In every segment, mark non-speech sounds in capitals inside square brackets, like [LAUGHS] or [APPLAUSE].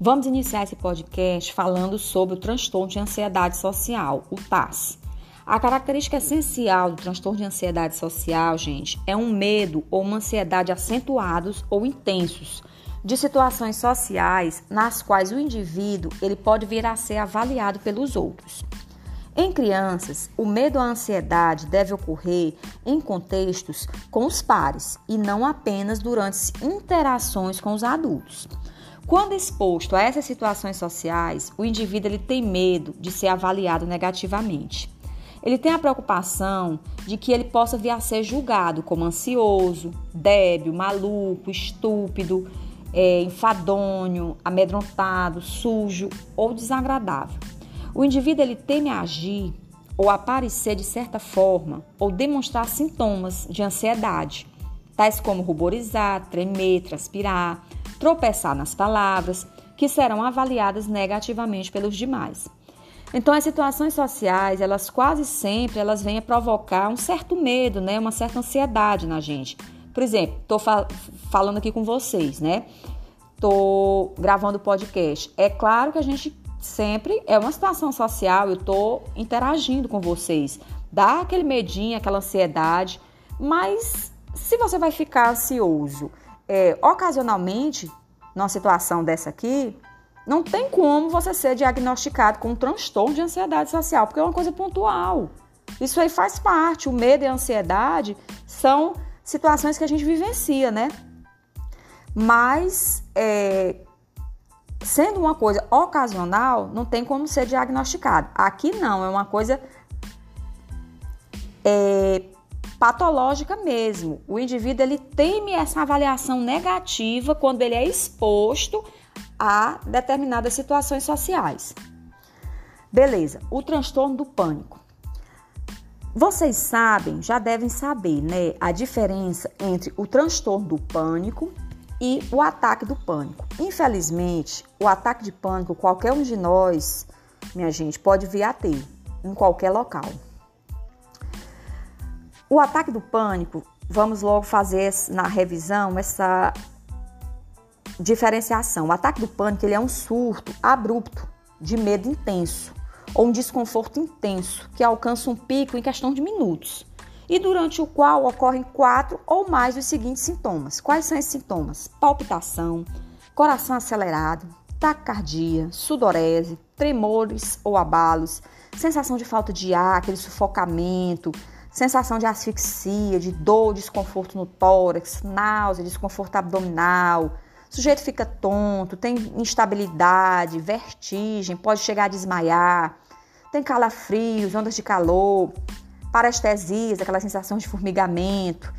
Vamos iniciar esse podcast falando sobre o transtorno de ansiedade social, o TAS. A característica essencial do transtorno de ansiedade social, gente, é um medo ou uma ansiedade acentuados ou intensos de situações sociais nas quais o indivíduo ele pode vir a ser avaliado pelos outros. Em crianças, o medo a ansiedade deve ocorrer em contextos com os pares e não apenas durante interações com os adultos. Quando exposto a essas situações sociais, o indivíduo ele tem medo de ser avaliado negativamente. Ele tem a preocupação de que ele possa vir a ser julgado como ansioso, débil, maluco, estúpido, é, enfadonho, amedrontado, sujo ou desagradável. O indivíduo ele teme agir ou aparecer de certa forma ou demonstrar sintomas de ansiedade, tais como ruborizar, tremer, transpirar, tropeçar nas palavras, que serão avaliadas negativamente pelos demais. Então, as situações sociais, elas quase sempre elas vêm a provocar um certo medo, né, uma certa ansiedade na gente. Por exemplo, estou fal falando aqui com vocês, né? Estou gravando podcast. É claro que a gente sempre é uma situação social, eu estou interagindo com vocês. Dá aquele medinho, aquela ansiedade, mas se você vai ficar ansioso é, ocasionalmente, numa situação dessa aqui, não tem como você ser diagnosticado com um transtorno de ansiedade social, porque é uma coisa pontual. Isso aí faz parte. O medo e a ansiedade são situações que a gente vivencia, né? Mas, é, sendo uma coisa ocasional, não tem como ser diagnosticado. Aqui não, é uma coisa é, patológica mesmo. O indivíduo ele teme essa avaliação negativa quando ele é exposto a determinadas situações sociais. Beleza, o transtorno do pânico. Vocês sabem, já devem saber, né, a diferença entre o transtorno do pânico e o ataque do pânico. Infelizmente, o ataque de pânico, qualquer um de nós, minha gente, pode vir a ter em qualquer local. O ataque do pânico, vamos logo fazer na revisão essa diferenciação. O ataque do pânico ele é um surto abrupto de medo intenso ou um desconforto intenso que alcança um pico em questão de minutos e durante o qual ocorrem quatro ou mais dos seguintes sintomas. Quais são esses sintomas? Palpitação, coração acelerado, taquicardia, sudorese, tremores ou abalos, sensação de falta de ar, aquele sufocamento, sensação de asfixia, de dor, desconforto no tórax, náusea, desconforto abdominal. O sujeito fica tonto, tem instabilidade, vertigem, pode chegar a desmaiar, tem calafrios, ondas de calor, parestesias, aquela sensação de formigamento,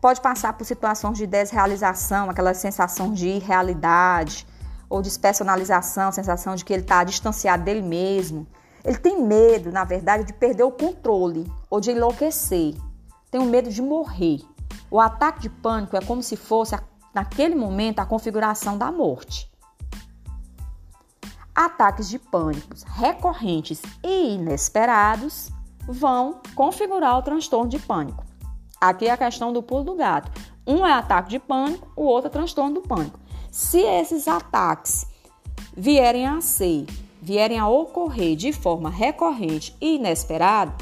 pode passar por situações de desrealização, aquela sensação de irrealidade, ou despersonalização, sensação de que ele está distanciado dele mesmo. Ele tem medo, na verdade, de perder o controle ou de enlouquecer. Tem um medo de morrer. O ataque de pânico é como se fosse, naquele momento, a configuração da morte. Ataques de pânico recorrentes e inesperados vão configurar o transtorno de pânico. Aqui é a questão do pulo do gato. Um é ataque de pânico, o outro é transtorno do pânico. Se esses ataques vierem a ser vierem a ocorrer de forma recorrente e inesperada,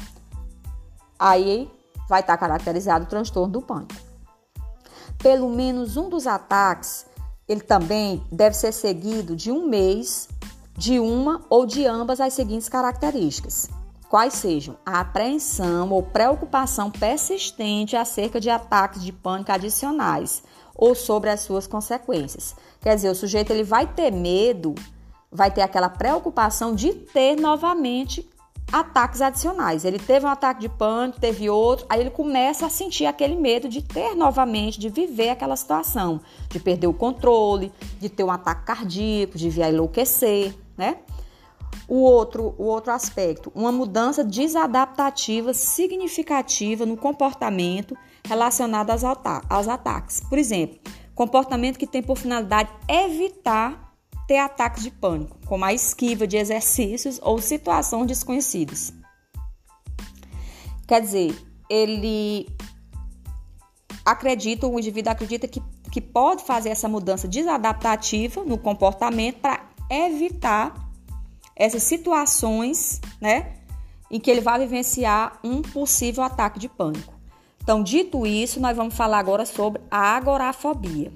aí vai estar caracterizado o transtorno do pânico. Pelo menos um dos ataques, ele também deve ser seguido de um mês de uma ou de ambas as seguintes características. Quais sejam a apreensão ou preocupação persistente acerca de ataques de pânico adicionais ou sobre as suas consequências. Quer dizer, o sujeito ele vai ter medo vai ter aquela preocupação de ter novamente ataques adicionais. Ele teve um ataque de pânico, teve outro, aí ele começa a sentir aquele medo de ter novamente, de viver aquela situação, de perder o controle, de ter um ataque cardíaco, de vir a enlouquecer, né? O outro, o outro aspecto, uma mudança desadaptativa significativa no comportamento relacionado aos, aos ataques. Por exemplo, comportamento que tem por finalidade evitar ter ataques de pânico, como a esquiva de exercícios ou situações desconhecidas. Quer dizer, ele acredita, o indivíduo acredita que, que pode fazer essa mudança desadaptativa no comportamento para evitar essas situações, né, em que ele vai vivenciar um possível ataque de pânico. Então, dito isso, nós vamos falar agora sobre a agorafobia.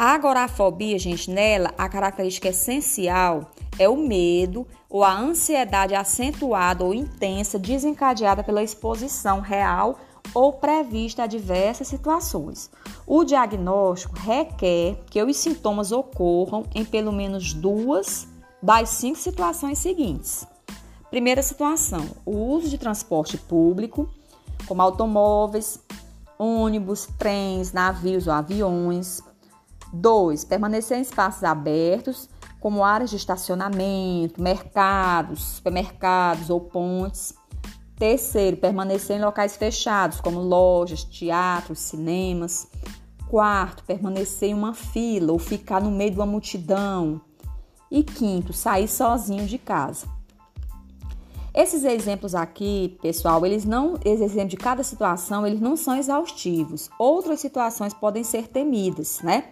A agorafobia, gente, nela, a característica essencial é o medo ou a ansiedade acentuada ou intensa desencadeada pela exposição real ou prevista a diversas situações. O diagnóstico requer que os sintomas ocorram em pelo menos duas das cinco situações seguintes. Primeira situação: o uso de transporte público, como automóveis, ônibus, trens, navios ou aviões. 2. Permanecer em espaços abertos, como áreas de estacionamento, mercados, supermercados ou pontes. Terceiro, permanecer em locais fechados, como lojas, teatros, cinemas. Quarto, permanecer em uma fila ou ficar no meio de uma multidão. E quinto, sair sozinho de casa. Esses exemplos aqui, pessoal, eles não, esses exemplos de cada situação, eles não são exaustivos. Outras situações podem ser temidas, né?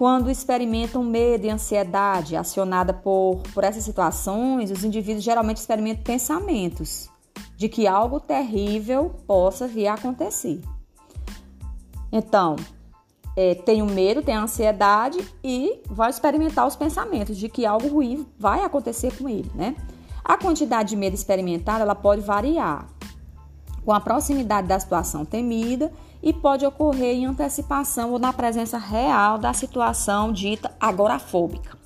Quando experimentam medo e ansiedade acionada por, por essas situações, os indivíduos geralmente experimentam pensamentos de que algo terrível possa vir a acontecer. Então, é, tem o medo, tem a ansiedade e vai experimentar os pensamentos de que algo ruim vai acontecer com ele, né? A quantidade de medo experimentada ela pode variar com a proximidade da situação temida e pode ocorrer em antecipação ou na presença real da situação dita agorafóbica.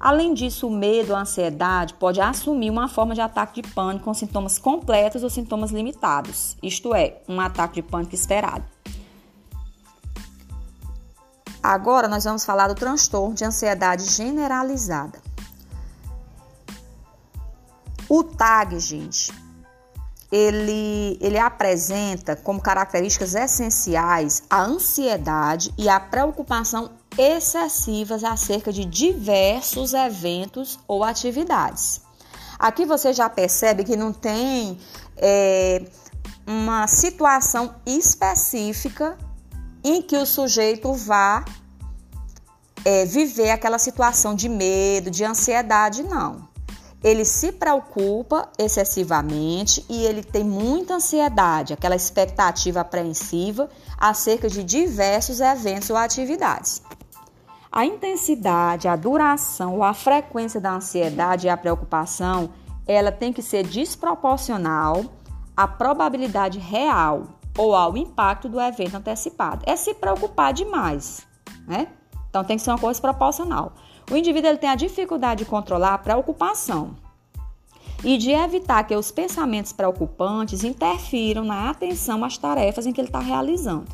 Além disso, o medo, a ansiedade pode assumir uma forma de ataque de pânico com sintomas completos ou sintomas limitados, isto é, um ataque de pânico esperado. Agora nós vamos falar do transtorno de ansiedade generalizada. O TAG, gente, ele, ele apresenta como características essenciais a ansiedade e a preocupação excessivas acerca de diversos eventos ou atividades. Aqui você já percebe que não tem é, uma situação específica em que o sujeito vá é, viver aquela situação de medo, de ansiedade, não. Ele se preocupa excessivamente e ele tem muita ansiedade, aquela expectativa apreensiva acerca de diversos eventos ou atividades. A intensidade, a duração ou a frequência da ansiedade e a preocupação, ela tem que ser desproporcional à probabilidade real ou ao impacto do evento antecipado. É se preocupar demais, né? Então tem que ser uma coisa proporcional. O indivíduo ele tem a dificuldade de controlar a preocupação e de evitar que os pensamentos preocupantes interfiram na atenção às tarefas em que ele está realizando.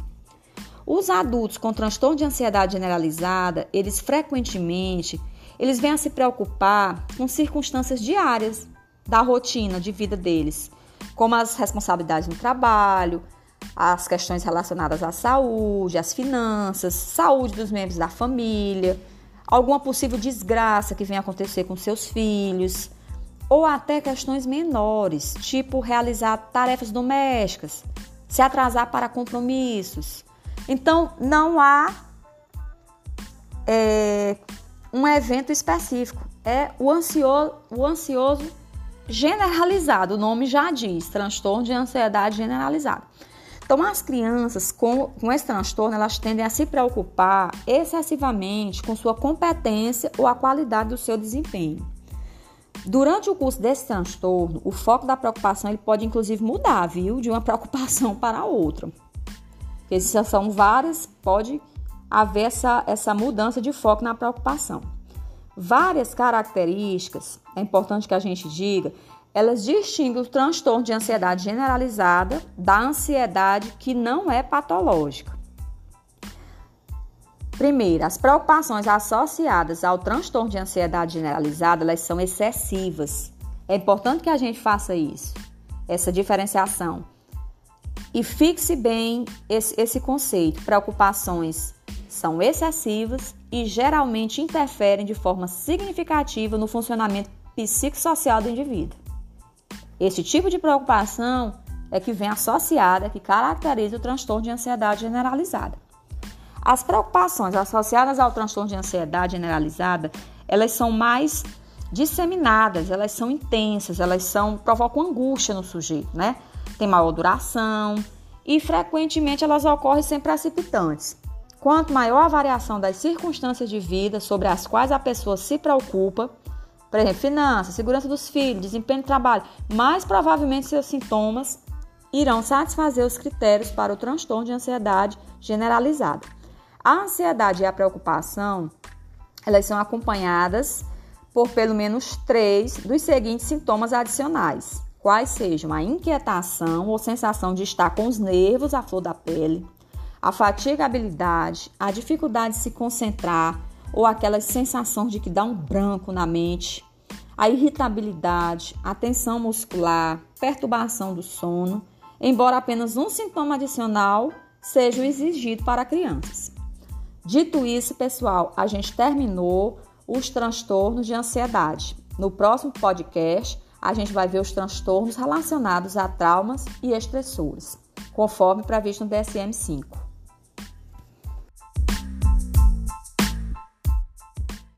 Os adultos com transtorno de ansiedade generalizada, eles frequentemente eles vêm a se preocupar com circunstâncias diárias da rotina de vida deles, como as responsabilidades no trabalho, as questões relacionadas à saúde, às finanças, saúde dos membros da família, alguma possível desgraça que venha acontecer com seus filhos, ou até questões menores, tipo realizar tarefas domésticas, se atrasar para compromissos, então, não há é, um evento específico. É o ansioso, o ansioso generalizado, o nome já diz, transtorno de ansiedade generalizada. Então, as crianças com, com esse transtorno, elas tendem a se preocupar excessivamente com sua competência ou a qualidade do seu desempenho. Durante o curso desse transtorno, o foco da preocupação ele pode inclusive mudar, viu, de uma [LAUGHS] preocupação para outra porque se são várias, pode haver essa, essa mudança de foco na preocupação. Várias características, é importante que a gente diga, elas distinguem o transtorno de ansiedade generalizada da ansiedade que não é patológica. Primeiro, as preocupações associadas ao transtorno de ansiedade generalizada, elas são excessivas. É importante que a gente faça isso, essa diferenciação. E fixe bem esse, esse conceito. Preocupações são excessivas e geralmente interferem de forma significativa no funcionamento psicossocial do indivíduo. Esse tipo de preocupação é que vem associada, que caracteriza o transtorno de ansiedade generalizada. As preocupações associadas ao transtorno de ansiedade generalizada, elas são mais disseminadas, elas são intensas, elas são provocam angústia no sujeito, né? Tem maior duração e frequentemente elas ocorrem sem precipitantes. Quanto maior a variação das circunstâncias de vida sobre as quais a pessoa se preocupa, por exemplo, finanças, segurança dos filhos, desempenho de trabalho, mais provavelmente seus sintomas irão satisfazer os critérios para o transtorno de ansiedade generalizada. A ansiedade e a preocupação, elas são acompanhadas por pelo menos três dos seguintes sintomas adicionais, quais sejam a inquietação ou sensação de estar com os nervos à flor da pele, a fatigabilidade, a dificuldade de se concentrar, ou aquela sensação de que dá um branco na mente, a irritabilidade, a tensão muscular, perturbação do sono, embora apenas um sintoma adicional seja exigido para crianças. Dito isso, pessoal, a gente terminou os transtornos de ansiedade. No próximo podcast, a gente vai ver os transtornos relacionados a traumas e estressores, conforme previsto no DSM-5.